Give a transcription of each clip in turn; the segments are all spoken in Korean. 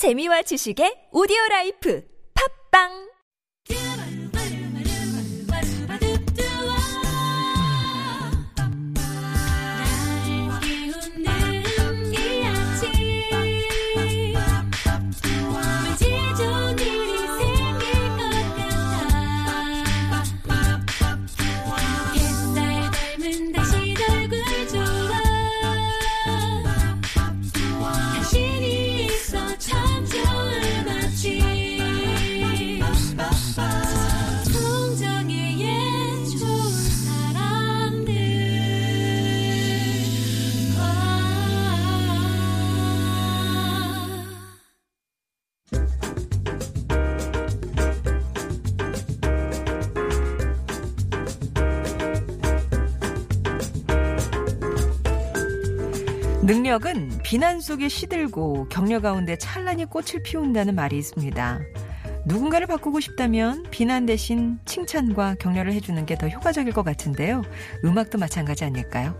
재미와 지식의 오디오 라이프. 팝빵 능력은 비난 속에 시들고 격려 가운데 찬란히 꽃을 피운다는 말이 있습니다. 누군가를 바꾸고 싶다면 비난 대신 칭찬과 격려를 해주는 게 더 효과적일 것 같은데요. 음악도 마찬가지 아닐까요?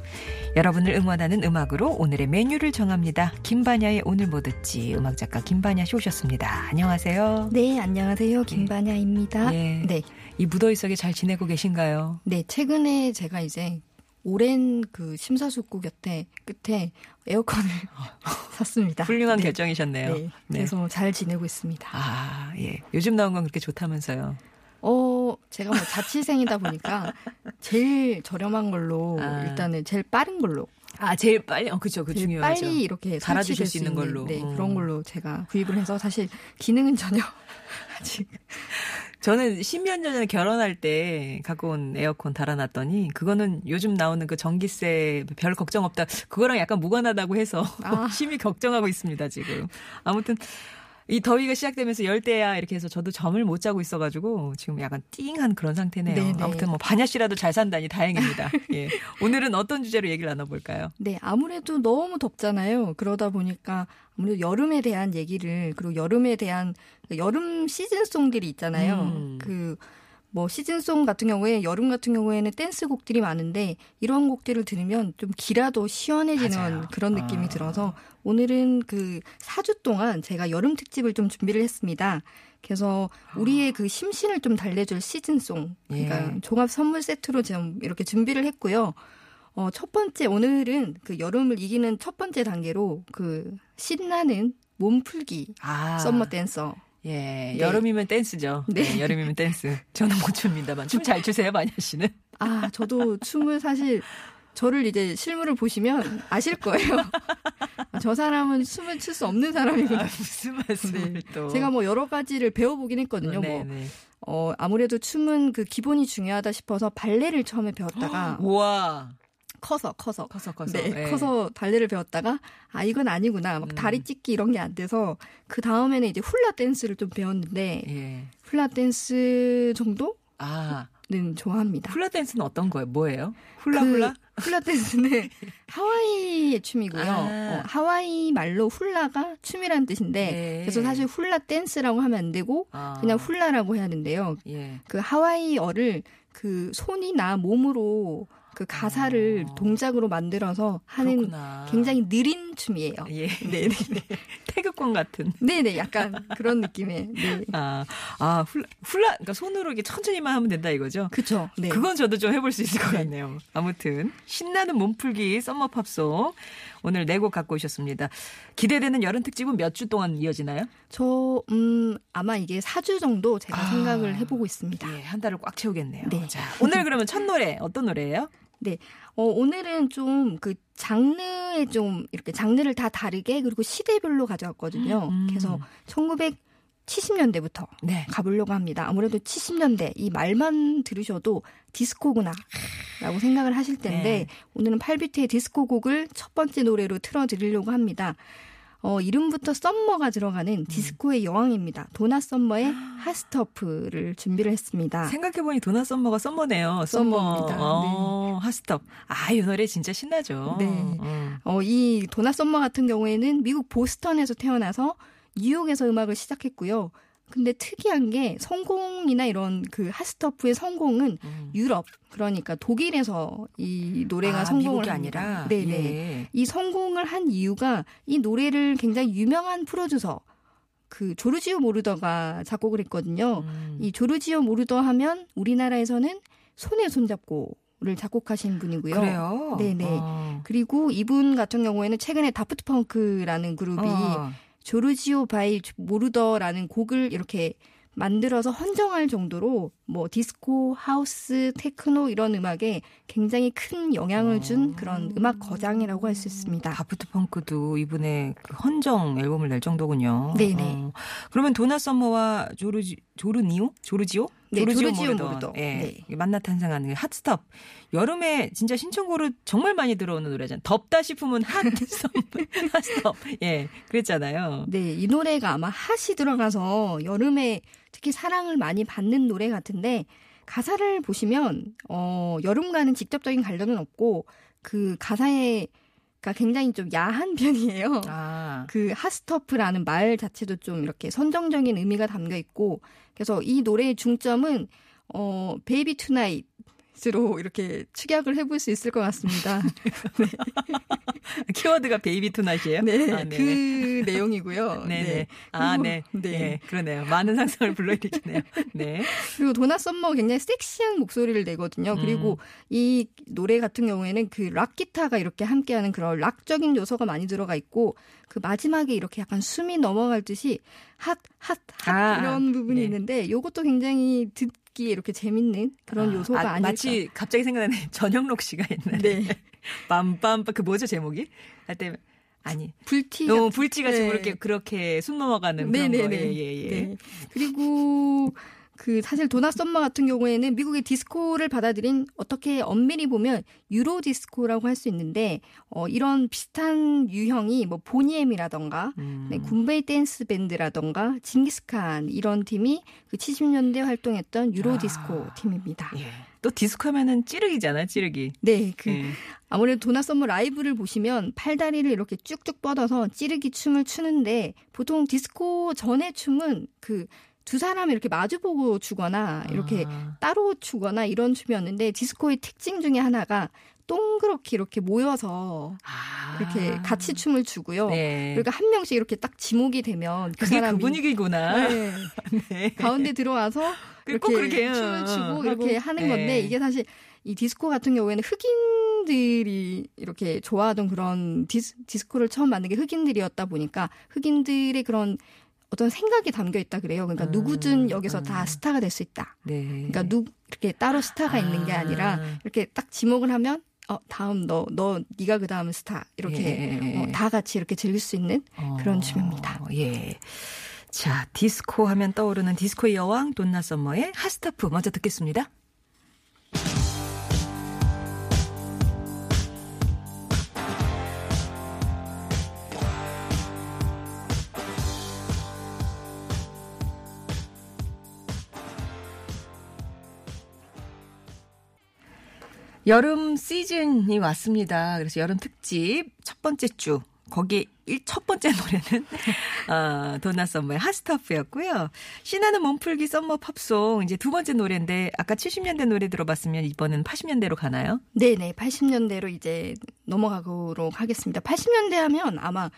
여러분을 응원하는 음악으로 오늘의 메뉴를 정합니다. 김반야의 오늘 뭐 듣지 음악작가 김반야 씨 오셨습니다. 안녕하세요. 네, 안녕하세요. 김반야입니다. 예. 네. 이 무더위 속에 잘 지내고 계신가요? 네, 최근에 제가 이제 오랜 그 심사숙고 곁에 끝에 에어컨을 샀습니다. 훌륭한 네. 결정이셨네요. 네. 그래서 잘 지내고 있습니다. 아, 예. 요즘 나온 건 그렇게 좋다면서요. 어, 제가 뭐 자취생이다 보니까 제일 저렴한 걸로 아. 일단은 제일 빠른 걸로 아, 제일 빨리, 어, 그죠. 그 중요하죠. 빨리 이렇게 갈아주실 수 있는 걸로. 네, 음. 그런 걸로 제가 구입을 해서 사실 기능은 전혀 아직 저는 십몇 년 전에 결혼할 때 갖고 온 에어컨 달아놨더니 그거는 요즘 나오는 그 전기세 별 걱정 없다. 그거랑 약간 무관하다고 해서 아. 심히 걱정하고 있습니다, 지금. 아무튼 이 더위가 시작되면서 열대야 이렇게 해서 저도 잠을 못 자고 있어가지고 지금 약간 띵한 그런 상태네요. 네네. 아무튼 뭐 반야 씨라도 잘 산다니 다행입니다. 예. 오늘은 어떤 주제로 얘기를 나눠볼까요? 네, 아무래도 너무 덥잖아요. 그러다 보니까 아무래도 여름에 대한 얘기를 그리고 여름에 대한 그 여름 시즌송들이 있잖아요. 음. 그 뭐 시즌송 같은 경우에 여름 같은 경우에는 댄스 곡들이 많은데 이런 곡들을 들으면 좀 기라도 시원해지는 맞아요. 그런 아. 느낌이 들어서 오늘은 그 4주 동안 제가 여름 특집을 좀 준비를 했습니다. 그래서 우리의 그 심신을 좀 달래줄 시즌송, 그러니까 예. 종합 선물 세트로 지금 이렇게 준비를 했고요. 어, 첫 번째, 오늘은 그 여름을 이기는 첫 번째 단계로 그 신나는 몸풀기 아. summer dance. 예, 네. 여름이면 댄스죠. 네. 네. 여름이면 댄스. 저는 못 춥니다만. 춤 잘 추세요, 반야 씨는? 아, 저도 춤을 사실 저를 이제 실물을 보시면 아실 거예요. 저 사람은 춤을 출 수 없는 사람이거든요. 아, 무슨 말씀을 네. 또. 제가 뭐 여러 가지를 배워보긴 했거든요. 네, 뭐, 네. 어, 아무래도 춤은 그 기본이 중요하다 싶어서 발레를 처음에 배웠다가 우와. 커서, 커서. 커서 커서. 네, 예. 커서 발레를 배웠다가 아 이건 아니구나 막 음. 다리 찢기 이런 게 안 돼서 그 다음에는 이제 훌라 댄스를 좀 배웠는데 예. 훌라 댄스 정도는 아, 좋아합니다. 훌라 댄스는 어떤 거예요? 뭐예요? 훌라 그 훌라? 훌라 댄스는 하와이의 춤이고요. 아. 어, 하와이 말로 훌라가 춤이라는 뜻인데 네. 그래서 사실 훌라 댄스라고 하면 안 되고 아. 그냥 훌라라고 해야 되는데요. 예. 그 하와이어를 그 손이나 몸으로 그 가사를 어. 동작으로 만들어서 하는 그렇구나. 굉장히 느린 춤이에요. 예. 네, 네, 네. 태극권 같은. 네 네, 약간 그런 느낌의. 네. 아, 아, 훌라, 훌라, 그러니까 손으로 이렇게 천천히만 하면 된다 이거죠? 그쵸. 네. 그건 저도 좀 해볼 수 있을 것 같네요. 아무튼 신나는 몸풀기 썸머 팝송 오늘 네 곡 갖고 오셨습니다. 기대되는 여름 특집은 몇 주 동안 이어지나요? 저, 음, 아마 이게 4주 정도 제가 아. 생각을 해보고 있습니다. 예, 한 달을 꽉 채우겠네요. 네. 자, 오늘 그러면 첫 노래 어떤 노래예요? 네. 어, 오늘은 좀 그 장르에 좀 이렇게 장르를 다 다르게 그리고 시대별로 가져왔거든요. 음. 그래서 1970년대부터 네. 가보려고 합니다. 아무래도 70년대 이 말만 들으셔도 디스코구나 라고 생각을 하실 텐데 네. 오늘은 8비트의 디스코 곡을 첫 번째 노래로 틀어드리려고 합니다. 어, 이름부터 summer가 음. 들어가는 디스코의 여왕입니다. 도나 썸머의 Hot Stuff를 준비를 했습니다. 생각해보니 도나 썸머가 summer네요. Summer. Summer입니다. 어, Hot Stuff. 아, 이 노래 진짜 신나죠. 네. 음. 어, 이 도나 썸머 같은 경우에는 미국 보스턴에서 태어나서 뉴욕에서 음악을 시작했고요. 근데 특이한 게 성공이나 이런 그 하스터프의 성공은 음. 유럽 그러니까 독일에서 이 노래가 아, 성공을 합니다. 아니라 네네. 예. 이 성공을 한 이유가 이 노래를 굉장히 유명한 프로듀서 그 조르지오 모르더가 작곡을 했거든요. 음. 이 조르지오 모르더 하면 우리나라에서는 손에 손잡고 를 작곡하신 분이고요. 그래요? 네네. 어. 그리고 이분 같은 경우에는 최근에 다프트 펑크라는 그룹이 어. Giorgio by Moroder라는 곡을 이렇게 만들어서 헌정할 정도로 뭐 디스코, 하우스, 테크노 이런 음악에 굉장히 큰 영향을 준 그런 음악 거장이라고 할 수 있습니다. 다프트 펑크도 이분의 그 헌정 앨범을 낼 정도군요. 네네. 어. 그러면 도나 썸머와 조르지 조르니오? 조르지오? 네, 조르지오 모로더. 예. 네. 만나 탄생하는 그 Hot Stuff. 여름에 진짜 신청곡으로 정말 많이 들어오는 노래잖아요. 덥다 싶으면 Hot Stuff. Hot Stuff. 예. 그랬잖아요. 네, 이 노래가 아마 핫이 들어가서 여름에 특히 사랑을 많이 받는 노래 같은데 가사를 보시면 어 여름과는 직접적인 관련은 없고 그 가사에 가 굉장히 좀 야한 편이에요. 아. 그 hot stuff라는 말 자체도 좀 이렇게 선정적인 의미가 담겨 있고 그래서 이 노래의 중점은 어 baby tonight 으로 이렇게 축약을 해볼 수 있을 것 같습니다. 키워드가 baby tonight이에요? 네, 아, 그 내용이고요. 네네. 아, 그리고- 네. 네. 네. 그러네요. 많은 상상을 불러일으키네요. 네. 그리고 도나 썸머 굉장히 섹시한 목소리를 내거든요. 그리고 이 노래 같은 경우에는 그 락 기타가 이렇게 함께하는 그런 락적인 요소가 많이 들어가 있고 그 마지막에 이렇게 약간 숨이 넘어갈 듯이 핫 핫 핫 아, 이런 부분이 네. 있는데 이것도 굉장히 듣 기에 이렇게 재밌는 그런 요소가 아, 아, 닐까 마치 갑자기 생각나는 전영록 씨가 옛날에 네. 빰빰빰 그 뭐죠 제목이 할 때 아니 불티 너무 불지같이 네. 그렇게 그렇게 숨 넘어가는 그런 네네네. 거. 예, 예, 예. 네. 그리고 그 사실 도나 썸머 같은 경우에는 미국의 디스코를 받아들인 어떻게 엄밀히 보면 유로 디스코라고 할 수 있는데 어 이런 비슷한 유형이 뭐 보니엠이라던가 음. 네, 굼베이 댄스 밴드라던가 징기스칸 이런 팀이 그 70년대 활동했던 유로 아. 디스코 팀입니다. 예. 또 디스코하면은 찌르기잖아, 찌르기. 네, 그 예. 아무래도 도나 썸머 라이브를 보시면 팔다리를 이렇게 쭉쭉 뻗어서 찌르기 춤을 추는데 보통 디스코 전의 춤은 그 두 사람이 이렇게 마주보고 추거나 이렇게 아. 따로 추거나 이런 춤이었는데 디스코의 특징 중에 하나가 동그랗게 이렇게 모여서 아. 이렇게 같이 춤을 추고요. 네. 그러니까 한 명씩 이렇게 딱 지목이 되면 그 사람이 그 분위기구나. 네. 네. 가운데 들어와서 이렇게 그렇게 춤을 추고 하고. 이렇게 하는 건데 네. 이게 사실 이 디스코 같은 경우에는 흑인들이 이렇게 좋아하던 그런 디스, 디스코를 처음 만든 게 흑인들이었다 보니까 흑인들의 그런 어떤 생각이 담겨 있다 그래요. 그러니까 음, 누구든 여기서 음. 다 스타가 될 수 있다. 네. 그러니까 누 이렇게 따로 스타가 있는 게 아. 아니라 이렇게 딱 지목을 하면 어 다음 너 너 네가 그 다음 스타 이렇게 예. 어, 다 같이 이렇게 즐길 수 있는 그런 어, 춤입니다. 예. 자, 디스코 하면 떠오르는 디스코의 여왕 돈나 썸머의 Hot Stuff 먼저 듣겠습니다. 여름 시즌이 왔습니다. 그래서 여름 특집 첫 번째 주 거기 일- 첫 번째 노래는 어, 도나 썸머의 핫스타프였고요. 신나는 몸풀기 썸머 팝송 이제 두 번째 노래인데 아까 70년대 노래 들어봤으면 이번엔 80년대로 가나요? 네네, 80년대로 이제 넘어가도록 하겠습니다. 80년대 하면 아마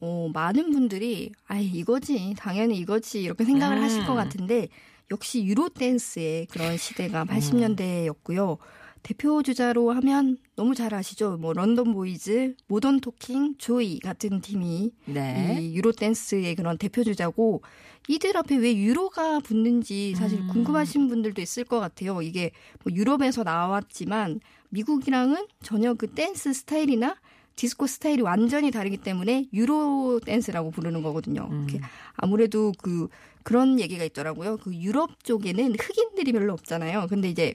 어, 많은 분들이 아이 이거지, 당연히 이거지 이렇게 생각을 음. 하실 것 같은데 역시 유로 댄스의 그런 시대가 80년대였고요. 대표 주자로 하면 너무 잘 아시죠? 뭐 런던 보이즈, 모던 토킹, 조이 같은 팀이 네. 이 유로 댄스의 그런 대표 주자고 이들 앞에 왜 유로가 붙는지 사실 음. 궁금하신 분들도 있을 것 같아요. 이게 뭐 유럽에서 나왔지만 미국이랑은 전혀 그 댄스 스타일이나 디스코 스타일이 완전히 다르기 때문에 유로 댄스라고 부르는 거거든요. 음. 아무래도 그 그런 얘기가 있더라고요. 그 유럽 쪽에는 흑인들이 별로 없잖아요. 근데 이제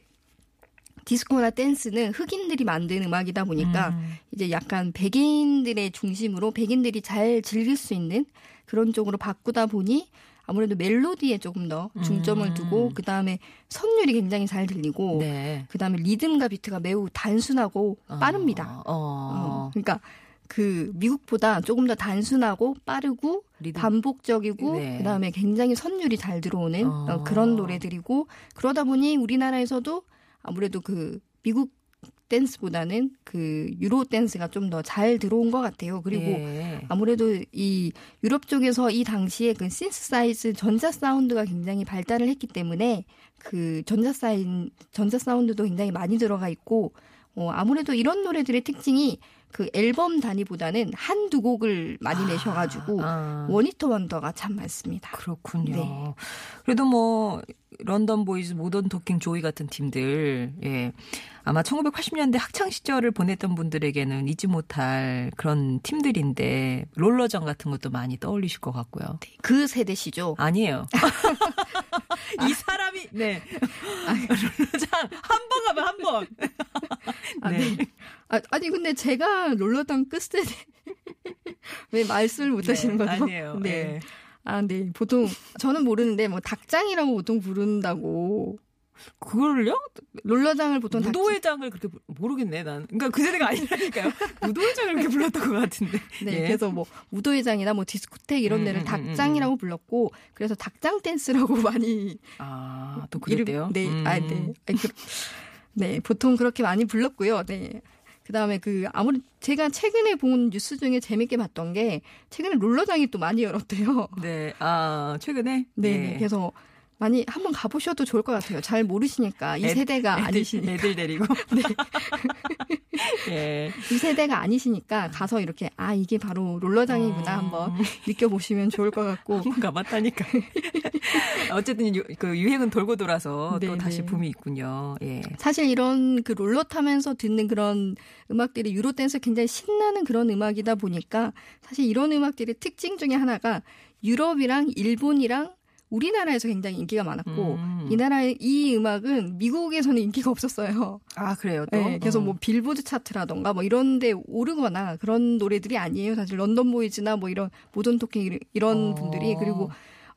디스코나 댄스는 흑인들이 만든 음악이다 보니까 음. 이제 약간 백인들의 중심으로 백인들이 잘 즐길 수 있는 그런 쪽으로 바꾸다 보니 아무래도 멜로디에 조금 더 중점을 음. 두고 그 다음에 선율이 굉장히 잘 들리고 네. 그 다음에 리듬과 비트가 매우 단순하고 빠릅니다. 어. 어, 그러니까 그 미국보다 조금 더 단순하고 빠르고 리듬. 반복적이고 네. 그다음에 굉장히 선율이 잘 들어오는 어. 어, 그런 노래들이고 그러다 보니 우리나라에서도 아무래도 그 미국 댄스보다는 그 유로 댄스가 좀 더 잘 들어온 것 같아요. 그리고 예. 아무래도 이 유럽 쪽에서 이 당시에 그 신스사이즈 전자 사운드가 굉장히 발달을 했기 때문에 그 전자 사인 전자 사운드도 굉장히 많이 들어가 있고 어 아무래도 이런 노래들의 특징이 그 앨범 단위보다는 한두 곡을 많이 내셔가지고 아. one hit wonder가 참 많습니다. 그렇군요. 네. 그래도 뭐 런던 보이즈, 모던 토킹 조이 같은 팀들, 예. 아마 1980년대 학창 시절을 보냈던 분들에게는 잊지 못할 그런 팀들인데 롤러장 같은 것도 많이 떠올리실 것 같고요. 그 세대시죠. 아니에요. 이 사람이 네 롤러장 한번 가면 한 번. 아, 네. 네. 아, 아니 근데 제가 롤러던 끝세대 왜 말씀을 못 하시는 네, 거죠? 아니에요. 네. 예. 아, 네. 보통 저는 모르는데 뭐 닭장이라고 보통 부른다고. 그걸요? 롤러장을 보통 닭 무도회장을 그렇게 부- 모르겠네 난. 그러니까 그 세대가 아니라니까요. 무도회장을 그렇게 불렀던 것 같은데. 네, 예. 그래서 뭐 무도회장이나 뭐 디스코텍 이런 음, 데를 음, 음, 닭장이라고 불렀고 그래서 닭장 댄스라고 많이 아, 또 이름- 그랬대요? 네, 음. 아, 네. 아니, 그, 네, 보통 그렇게 많이 불렀고요. 네. 그다음에 그 아무리 제가 최근에 본 뉴스 중에 재밌게 봤던 게 최근에 롤러장이 또 많이 열었대요. 네, 아, 최근에? 네, 예. 네. 그래서 많이 한번 가보셔도 좋을 것 같아요. 잘 모르시니까 이 애- 세대가 애들, 아니시니까 애들 데리고. 예. 이 세대가 아니시니까 가서 이렇게 아 이게 바로 롤러장이구나 음. 한번 느껴보시면 좋을 것 같고 한번 가봤다니까. 어쨌든 유, 그 유행은 돌고 돌아서 네, 또 다시 네. 붐이 있군요. 예. 사실 이런 그 롤러 타면서 듣는 그런 음악들이 유로 댄스 굉장히 신나는 그런 음악이다 보니까 사실 이런 음악들의 특징 중에 하나가 유럽이랑 일본이랑 우리나라에서 굉장히 인기가 많았고 음. 이 나라의 이 음악은 미국에서는 인기가 없었어요. 아, 그래요, 또? 네, 그래서 어. 뭐 빌보드 차트라던가 뭐 이런 데 오르거나 그런 노래들이 아니에요. 사실 런던 보이즈나 뭐 이런 모던 토킹 이런- 어. 분들이 그리고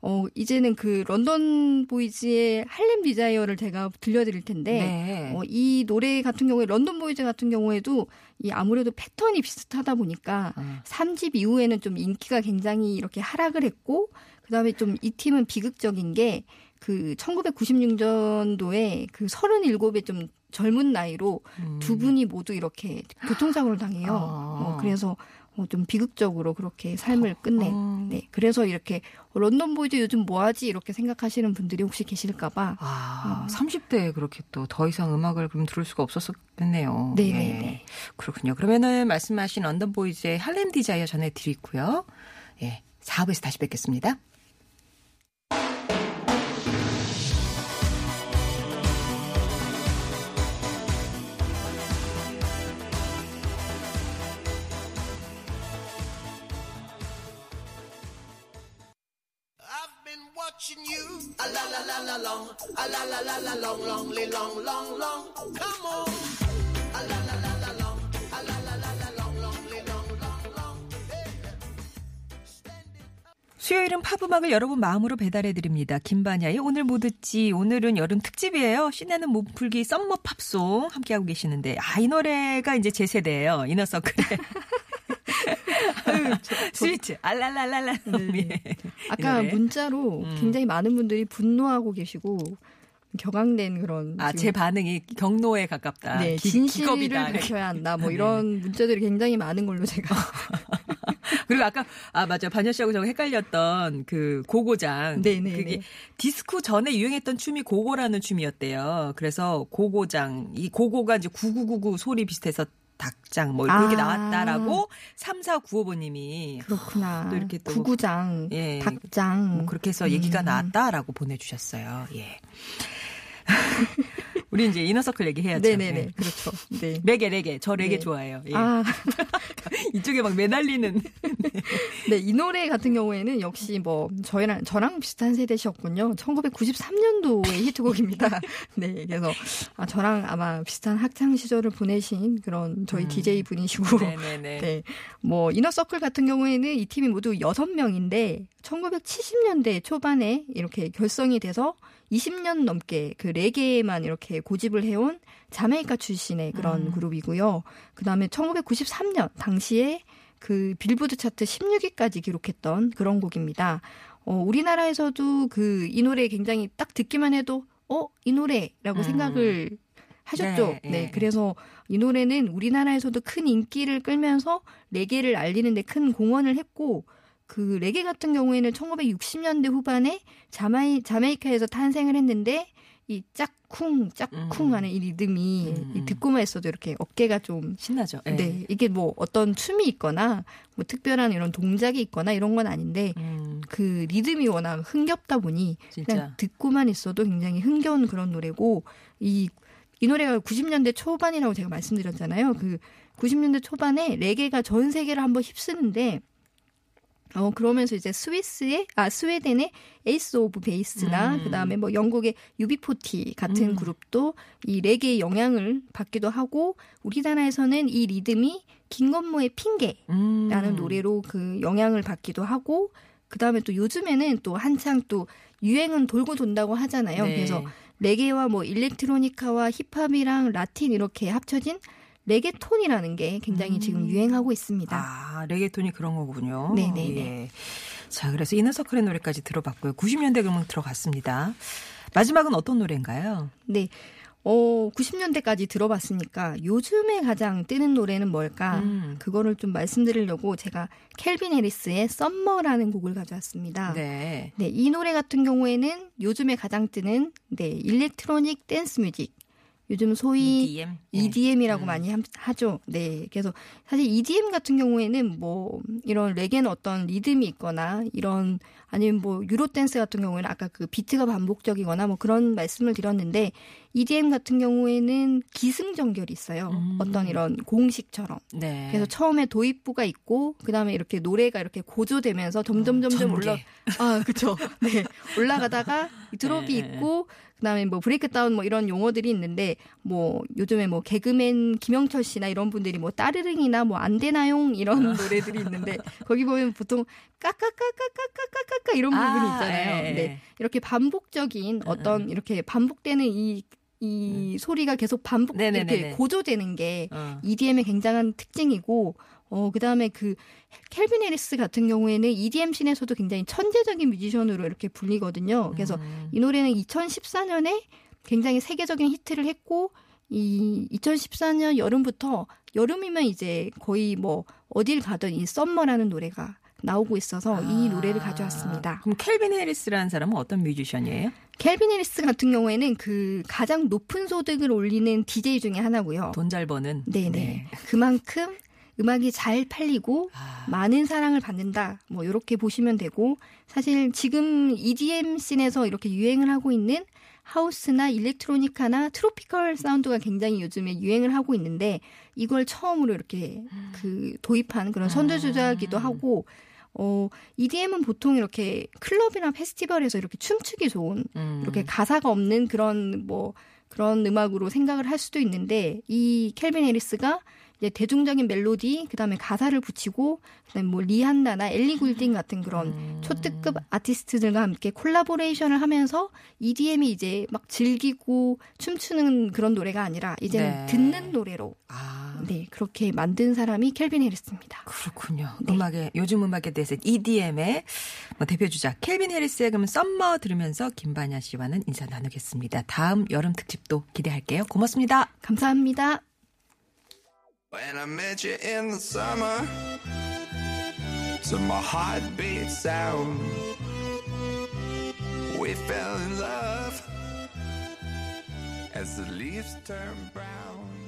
어 이제는 그 런던 보이즈의 Harlem Desire를 제가 들려드릴 텐데 네. 어, 이 노래 같은 경우에 런던 보이즈 같은 경우에도 이 아무래도 패턴이 비슷하다 보니까 아. 3집 이후에는 좀 인기가 굉장히 이렇게 하락을 했고 그다음에 좀 이 팀은 비극적인 게 그 1996년도에 그 37의 좀 젊은 나이로 음. 두 분이 모두 이렇게 교통사고를 당해요. 아. 어, 그래서 어, 좀 비극적으로 그렇게 삶을 끝낸. 어. 네. 그래서 이렇게 런던 보이즈 요즘 뭐 하지? 이렇게 생각하시는 분들이 혹시 계실까봐. 아, 어. 30대에 그렇게 또 더 이상 음악을 그럼 들을 수가 없었겠네요. 네, 예. 네, 네. 그렇군요. 그러면은 말씀하신 런던 보이즈의 Harlem Desire 전해드리고요. 예. 4부에서 다시 뵙겠습니다. Watching you. A la la la la long. A la la la la long, long, long, long, long. Come on. A la la la la long. A la la la la long, long, long, long, long. 수요일은 팝음악을 여러분 마음으로 배달해드립니다. 김반야의 오늘 뭐 듣지. 오늘은 여름 특집이에요. 신나는 몸풀기 썸머 팝송 함께하고 계시는데, 아, 이 노래가 이제 제 세대예요. 이너서클의. 스위트. 알랄랄랄라. 예. 아까. 문자로 음. 굉장히 많은 분들이 분노하고 계시고 격앙된 그런 아, 제 반응이 경로에 가깝다. 네, 기, 진실을 기겁이다. 밝혀야 한다. 뭐 네, 이런 문자들이 굉장히 많은 걸로 제가 그리고 아까 아 맞아 반야 씨하고 저가 헷갈렸던 그 고고장 네네, 그게 네. 디스코 전에 유행했던 춤이 고고라는 춤이었대요. 그래서 고고장 이 고고가 이제 9999 소리 비슷해서 닭장 뭐 그렇게 아. 나왔다라고 3495번님이 그렇구나. 또 이렇게 또 구구장, 예. 닭장 뭐 그렇게 해서 얘기가 음. 나왔다라고 보내주셨어요. 예. 우리 이제 이너서클 얘기해야죠. 네네네 예. 그렇죠. 네. 레게 레게 저 레게 네. 좋아해요. 예. 아, 이쪽에 막 매달리는 네, 이 노래 같은 경우에는 역시 뭐 저희랑 저랑 비슷한 세대셨군요. 1993년도의 히트곡입니다. 네, 그래서 아, 저랑 아마 비슷한 학창 시절을 보내신 그런 저희 DJ 분이시고, 음. 네네네. 네, 뭐 이너서클 같은 경우에는 이 팀이 모두 6명인데 1970년대 초반에 이렇게 결성이 돼서 20년 넘게 그 레게에만 이렇게 고집을 해온 자메이카 출신의 그런 음. 그룹이고요. 그 다음에 1993년 당시에 그 빌보드 차트 16위까지 기록했던 그런 곡입니다. 어, 우리나라에서도 그 이 노래 굉장히 딱 듣기만 해도 어, 이 노래라고 음. 생각을 하셨죠. 네, 네, 예. 그래서 이 노래는 우리나라에서도 큰 인기를 끌면서 레게를 알리는데 큰 공헌을 했고 그 레게 같은 경우에는 1960년대 후반에 자마이 자메이카에서 탄생을 했는데 이 짝 쿵 짝쿵 음. 하는 이 리듬이 음. 이 듣고만 있어도 이렇게 어깨가 좀 신나죠. 예. 네, 이게 뭐 어떤 춤이 있거나 뭐 특별한 이런 동작이 있거나 이런 건 아닌데 음, 그 리듬이 워낙 흥겹다 보니 진짜. 그냥 듣고만 있어도 굉장히 흥겨운 그런 노래고 이, 이 노래가 90년대 초반이라고 제가 말씀드렸잖아요. 그 90년대 초반에 레게가 전 세계를 한번 휩쓰는데 어 그러면서 이제 스위스의 아 스웨덴의 에이스 오브 베이스나 음. 그다음에 뭐 영국의 유비포티 같은 음. 그룹도 이 레게의 영향을 받기도 하고 우리나라에서는 이 리듬이 김건모의 핑계 음. 라는 노래로 그 영향을 받기도 하고 그다음에 또 요즘에는 또 한창 또 유행은 돌고 돈다고 하잖아요. 네. 그래서 레게와 뭐 일렉트로니카와 힙합이랑 라틴 이렇게 합쳐진 레게톤이라는 게 굉장히 지금 유행하고 있습니다. 음. 아, 레게톤이 그런 거군요. 네네네. 예. 자, 그래서 이너서클의 노래까지 들어봤고요. 90년대 그러면 들어갔습니다. 마지막은 어떤 노래인가요? 네. 어, 90년대까지 들어봤으니까 요즘에 가장 뜨는 노래는 뭘까? 음. 그거를 좀 말씀드리려고 제가 켈빈 해리스의 Summer라는 곡을 가져왔습니다. 네. 네, 이 노래 같은 경우에는 요즘에 가장 뜨는 네, electronic dance music. 요즘 소위 EDM. 네. EDM이라고 음. 많이 함- 하죠. 네. 그래서 사실 EDM 같은 경우에는 뭐 이런 레게는 어떤 리듬이 있거나 이런 아니면 뭐 유로 댄스 같은 경우에는 아까 그 비트가 반복적이거나 뭐 그런 말씀을 드렸는데 EDM 같은 경우에는 기승전결이 있어요. 음. 어떤 이런 공식처럼. 네. 그래서 처음에 도입부가 있고 그다음에 이렇게 노래가 이렇게 고조되면서 점점 점점 전개. 올라 아 그렇죠 네 올라가다가 드롭이 네. 있고 그다음에 뭐 브레이크 다운 뭐 이런 용어들이 있는데 뭐 요즘에 뭐 개그맨 김영철 씨나 이런 분들이 뭐 따르릉이나 뭐 안 되나용 이런 노래들이 있는데 거기 보면 보통 까까까까까까까까 이런 부분이 아, 있잖아요. 예. 네 이렇게 반복적인 어떤 이렇게 반복되는 이이 소리가 계속 반복 네네네네. 이렇게 고조되는 게 어. EDM의 굉장한 특징이고 어 그 다음에 그 켈빈 해리스 같은 경우에는 EDM scene에서도 굉장히 천재적인 뮤지션으로 이렇게 불리거든요. 그래서 음. 이 노래는 2014년에 굉장히 세계적인 히트를 했고 이 2014년 여름부터 여름이면 이제 거의 뭐 어딜 가든 이 Summer라는 노래가 나오고 있어서 이 노래를 아, 가져왔습니다. 그럼 켈빈 해리스라는 사람은 어떤 뮤지션이에요? 켈빈 해리스 같은 경우에는 그 가장 높은 소득을 올리는 DJ 중에 하나고요. 돈 잘 버는. 네네. 그만큼 음악이 잘 팔리고 아, 많은 사랑을 받는다. 뭐 이렇게 보시면 되고 사실 지금 EDM 씬에서 이렇게 유행을 하고 있는 하우스나 electronica나 tropical 사운드가 굉장히 요즘에 유행을 하고 있는데 이걸 처음으로 이렇게 그 도입한 그런 선두주자기도 하고 어 EDM은 보통 이렇게 클럽이나 페스티벌에서 이렇게 춤추기 좋은 음. 이렇게 가사가 없는 그런 뭐 그런 음악으로 생각을 할 수도 있는데 이 켈빈 해리스가 이제 대중적인 멜로디 그다음에 가사를 붙이고 그다음에 뭐 리한나나 엘리 굴딩 같은 그런 음. 초특급 아티스트들과 함께 collaboration을 하면서 EDM이 이제 막 즐기고 춤추는 그런 노래가 아니라 이제는 네. 듣는 노래로 아, 네 그렇게 만든 사람이 켈빈 해리스입니다. 그렇군요. 네. 음악에 요즘 음악에 대해서 EDM의 뭐 대표 주자 켈빈 해리스의 그럼 Summer 들으면서 김반야 씨와는 인사 나누겠습니다. 다음 여름 특집도 기대할게요. 고맙습니다. 감사합니다. When I met you in the summer, to my heartbeat sound, we fell in love as the leaves turn brown.